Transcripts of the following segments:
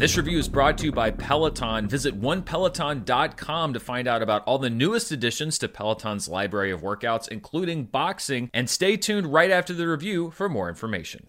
This review is brought to you by Peloton. Visit onepeloton.com to find out about all the newest additions to Peloton's library of workouts, including boxing, and stay tuned right after the review for more information.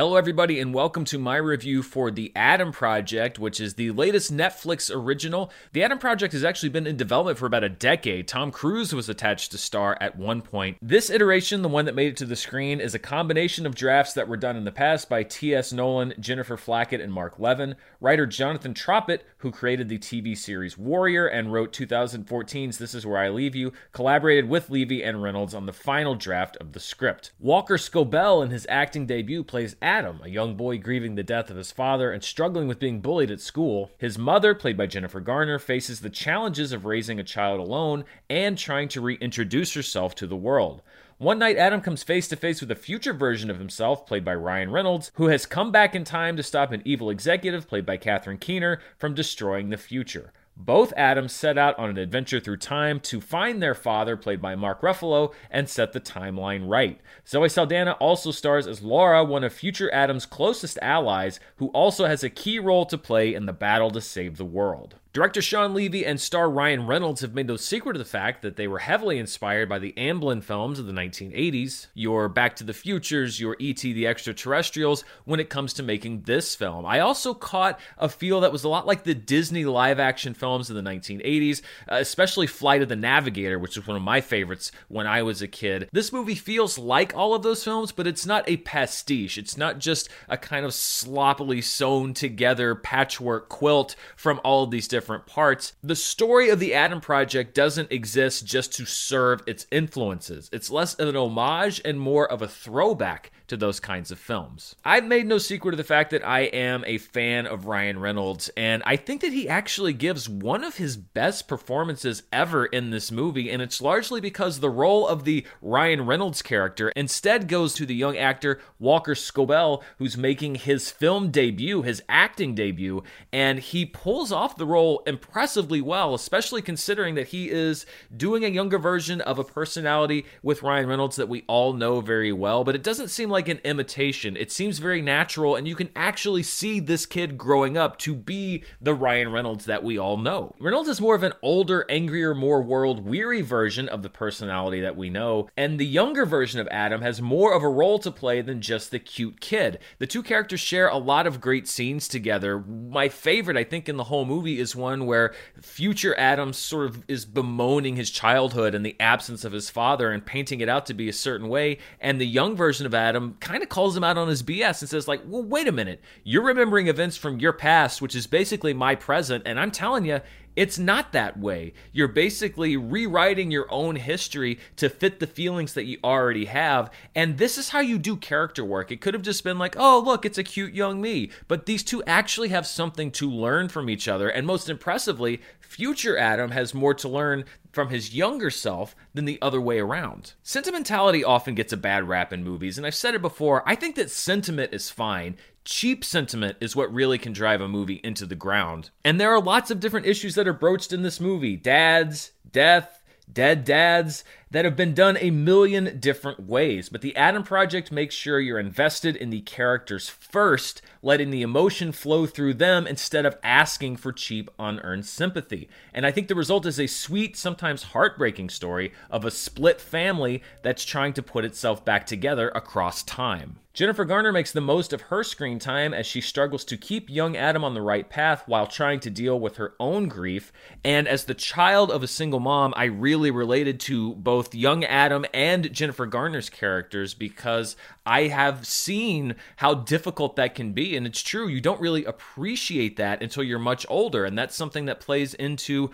Hello, everybody, and welcome to my review for The Adam Project, which is the latest Netflix original. The Adam Project has actually been in development for about a decade. Tom Cruise was attached to star at one point. This iteration, the one that made it to the screen, is a combination of drafts that were done in the past by T.S. Nowlin, Jennifer Flackett, and Mark Levin. Writer Jonathan Tropper, who created the TV series Warrior and wrote 2014's This Is Where I Leave You, collaborated with Levy and Reynolds on the final draft of the script. Walker Scobell, in his acting debut, plays a young boy grieving the death of his father and struggling with being bullied at school. His mother, played by Jennifer Garner, faces the challenges of raising a child alone and trying to reintroduce herself to the world. One night, Adam comes face to face with a future version of himself, played by Ryan Reynolds, who has come back in time to stop an evil executive, played by Catherine Keener, from destroying the future. Both Adams set out on an adventure through time to find their father, played by Mark Ruffalo, and set the timeline right. Zoe Saldana also stars as Laura, one of future Adams' closest allies, who also has a key role to play in the battle to save the world. Director Shawn Levy and star Ryan Reynolds have made no secret of the fact that they were heavily inspired by the Amblin films of the 1980s, your Back to the Futures, your E.T. the Extraterrestrials, when it comes to making this film. I also caught a feel that was a lot like the Disney live action films of the 1980s, uh, especially Flight of the Navigator, which was one of my favorites when I was a kid. This movie feels like all of those films, but it's not a pastiche. It's not just a kind of sloppily sewn together patchwork quilt from all of these different different parts. The story of the Adam Project doesn't exist just to serve its influences. It's less of an homage and more of a throwback to those kinds of films. I've made no secret of the fact that I am a fan of Ryan Reynolds, and I think that he actually gives one of his best performances ever in this movie, and it's largely because the role of the Ryan Reynolds character instead goes to the young actor Walker Scobell, who's making his film debut, his acting debut, and he pulls off the role impressively well, especially considering that he is doing a younger version of a personality with Ryan Reynolds that we all know very well, but it doesn't seem like like an imitation. It seems very natural, and you can actually see this kid growing up to be the Ryan Reynolds that we all know. Reynolds is more of an older, angrier, more world weary version of the personality that we know, and the younger version of Adam has more of a role to play than just the cute kid. The two characters share a lot of great scenes together. My favorite, I think, in the whole movie is one where future Adam sort of is bemoaning his childhood and the absence of his father and painting it out to be a certain way, and the young version of Adam kind of calls him out on his BS and says, like, well, wait a minute. You're remembering events from your past, which is basically my present, and I'm telling you, it's not that way. You're basically rewriting your own history to fit the feelings that you already have. And this is how you do character work. It could have just been like, oh, look, it's a cute young me. But these two actually have something to learn from each other. And most impressively, future Adam has more to learn from his younger self than the other way around. Sentimentality often gets a bad rap in movies, and I've said it before, I think that sentiment is fine. Cheap sentiment is what really can drive a movie into the ground. And there are lots of different issues that are broached in this movie dads, death, dead dads, that have been done a million different ways. But the Adam Project makes sure you're invested in the characters first, letting the emotion flow through them instead of asking for cheap, unearned sympathy. And I think the result is a sweet, sometimes heartbreaking story of a split family that's trying to put itself back together across time. Jennifer Garner makes the most of her screen time as she struggles to keep young Adam on the right path while trying to deal with her own grief. And as the child of a single mom, I really related to both both young Adam and Jennifer Garner's characters because I have seen how difficult that can be. And it's true, you don't really appreciate that until you're much older. And that's something that plays into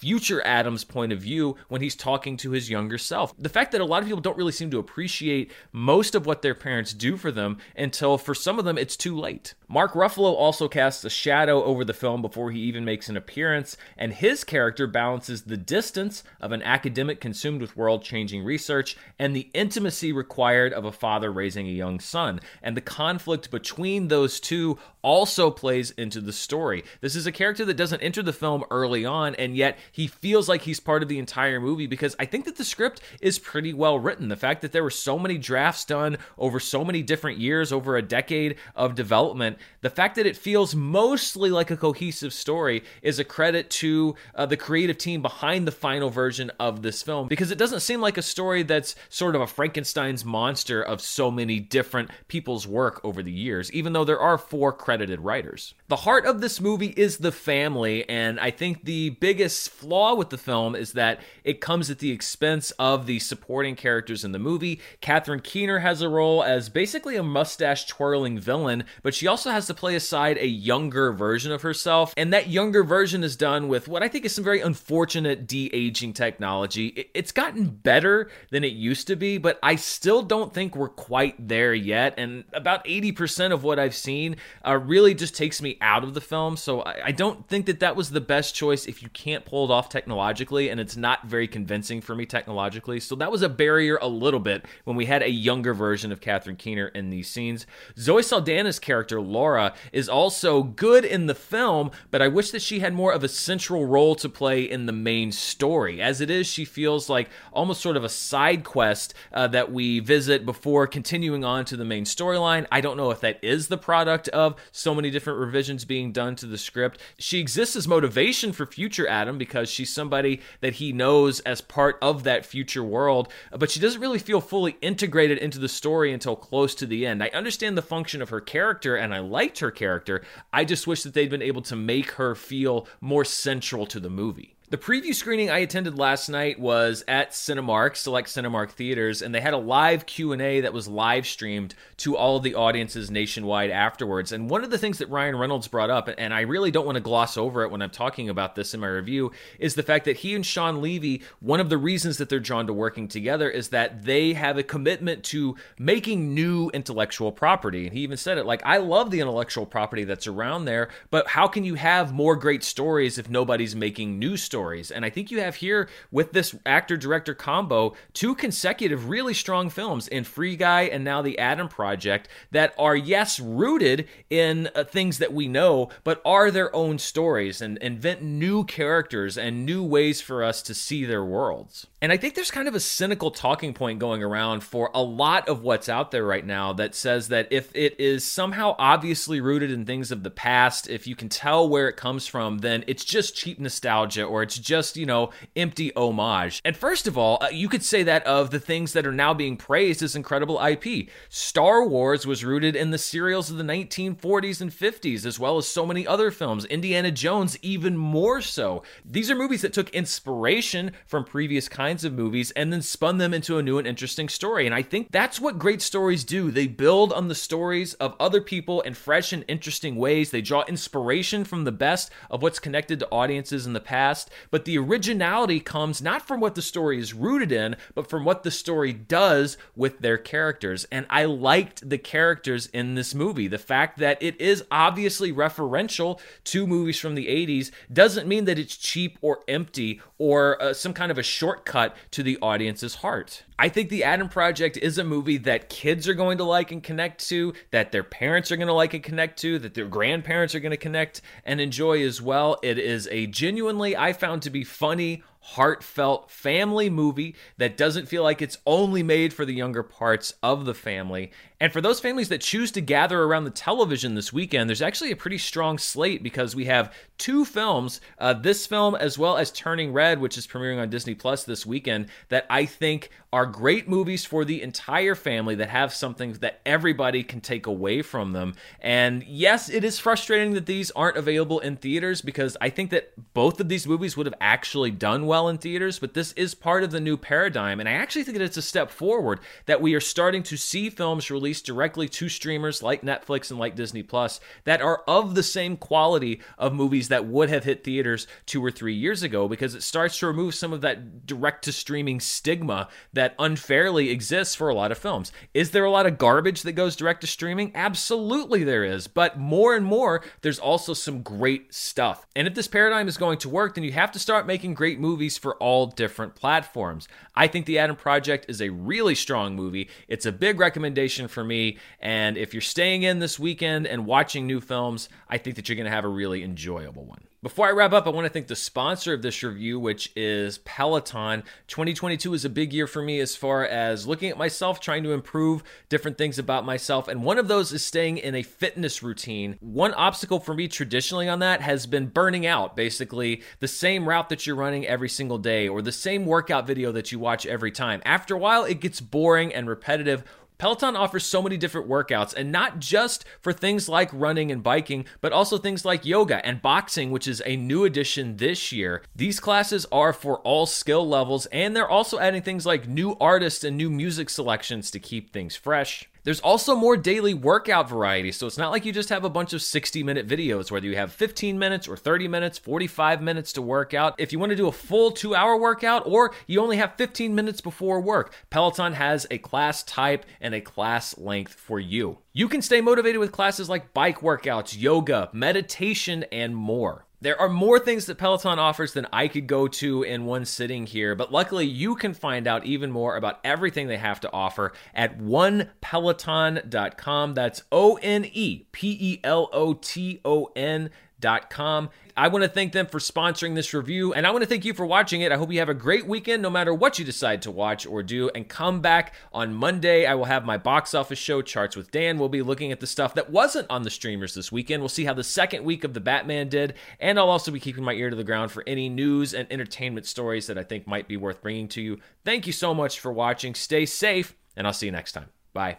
future Adam's point of view when he's talking to his younger self. The fact that a lot of people don't really seem to appreciate most of what their parents do for them until for some of them it's too late. Mark Ruffalo also casts a shadow over the film before he even makes an appearance, and his character balances the distance of an academic consumed with world changing research and the intimacy required of a father raising a young son. And the conflict between those two also plays into the story. This is a character that doesn't enter the film early on, and yet he feels like he's part of the entire movie because I think that the script is pretty well written. The fact that there were so many drafts done over so many different years, over a decade of development, the fact that it feels mostly like a cohesive story is a credit to uh, the creative team behind the final version of this film because it doesn't seem like a story that's sort of a Frankenstein's monster of so many different people's work over the years, even though there are four credited writers. The heart of this movie is the family, and I think the biggest flaw with the film is that it comes at the expense of the supporting characters in the movie. Catherine Keener has a role as basically a mustache twirling villain, but she also has to play aside a younger version of herself, and that younger version is done with what I think is some very unfortunate de aging technology. It's gotten better than it used to be, but I still don't think we're quite there yet, and about 80% of what I've seen uh, really just takes me out of the film, so I, I don't think that that was the best choice if you can't pull it off technologically, and it's not very convincing for me technologically. So that was a barrier a little bit when we had a younger version of Catherine Keener in these scenes. Zoe Saldana's character, Laura, is also good in the film, but I wish that she had more of a central role to play in the main story. As it is, she feels like almost sort of a side quest uh, that we visit before continuing on to the main storyline. I don't know if that is the product of so many different revisions being done to the script. She exists as motivation for future Adam because she's somebody that he knows as part of that future world, but she doesn't really feel fully integrated into the story until close to the end. I understand the function of her character and I liked her character. I just wish that they'd been able to make her feel more central to the movie. The preview screening I attended last night was at Cinemark, select Cinemark theaters, and they had a live Q&A that was live streamed to all the audiences nationwide afterwards. And one of the things that Ryan Reynolds brought up, and I really don't want to gloss over it when I'm talking about this in my review, is the fact that he and Shawn Levy, one of the reasons that they're drawn to working together is that they have a commitment to making new intellectual property. And he even said it like, I love the intellectual property that's around there, but how can you have more great stories if nobody's making new stories? Stories. And I think you have here with this actor director combo two consecutive really strong films in Free Guy and now The Adam Project that are, yes, rooted in uh, things that we know, but are their own stories and invent new characters and new ways for us to see their worlds. And I think there's kind of a cynical talking point going around for a lot of what's out there right now that says that if it is somehow obviously rooted in things of the past, if you can tell where it comes from, then it's just cheap nostalgia or it's just, you know, empty homage. And first of all, uh, you could say that of the things that are now being praised as incredible IP. Star Wars was rooted in the serials of the 1940s and 50s, as well as so many other films. Indiana Jones, even more so. These are movies that took inspiration from previous kinds of movies and then spun them into a new and interesting story. And I think that's what great stories do. They build on the stories of other people in fresh and interesting ways. They draw inspiration from the best of what's connected to audiences in the past, but the originality comes not from what the story is rooted in, but from what the story does with their characters. And I liked the characters in this movie. The fact that it is obviously referential to movies from the 80s doesn't mean that it's cheap or empty or uh, some kind of a shortcut to the audience's heart. I think The Adam Project is a movie that kids are going to like and connect to, that their parents are going to like and connect to, that their grandparents are going to connect and enjoy as well. It is a genuinely, I found to be funny, heartfelt family movie that doesn't feel like it's only made for the younger parts of the family. And for those families that choose to gather around the television this weekend, there's actually a pretty strong slate because we have two films, uh, this film as well as Turning Red, which is premiering on Disney Plus this weekend, that I think are great movies for the entire family that have something that everybody can take away from them. And yes, it is frustrating that these aren't available in theaters because I think that both of these movies would have actually done well in theaters, but this is part of the new paradigm. And I actually think that it's a step forward that we are starting to see films released directly to streamers like Netflix and like Disney Plus that are of the same quality of movies that would have hit theaters two or three years ago because it starts to remove some of that direct to streaming stigma that unfairly exists for a lot of films. Is there a lot of garbage that goes direct to streaming? Absolutely there is, but more and more there's also some great stuff. And if this paradigm is going to work, then you have to start making great movies for all different platforms. I think The Adam Project is a really strong movie. It's a big recommendation for me. And if you're staying in this weekend and watching new films, I think that you're going to have a really enjoyable one. Before I wrap up, I want to thank the sponsor of this review, which is Peloton. 2022 is a big year for me as far as looking at myself, trying to improve different things about myself. And one of those is staying in a fitness routine. One obstacle for me traditionally on that has been burning out, basically the same route that you're running every single day or the same workout video that you watch every time. After a while, it gets boring and repetitive Peloton offers so many different workouts, and not just for things like running and biking, but also things like yoga and boxing, which is a new addition this year. These classes are for all skill levels, and they're also adding things like new artists and new music selections to keep things fresh. There's also more daily workout variety, so it's not like you just have a bunch of 60 minute videos, whether you have 15 minutes or 30 minutes, 45 minutes to work out. If you want to do a full two hour workout or you only have 15 minutes before work, Peloton has a class type and a class length for you. You can stay motivated with classes like bike workouts, yoga, meditation, and more. There are more things that Peloton offers than I could go to in one sitting here, but luckily you can find out even more about everything they have to offer at onepeloton.com. That's O N E P E L O T O N.com. I want to thank them for sponsoring this review, and I want to thank you for watching it. I hope you have a great weekend no matter what you decide to watch or do. And come back on Monday. I will have my box office show charts with Dan. We'll be looking at the stuff that wasn't on the streamers this weekend. We'll see how the second week of The Batman did, and I'll also be keeping my ear to the ground for any news and entertainment stories that I think might be worth bringing to you. Thank you so much for watching. Stay safe, and I'll see you next time. Bye.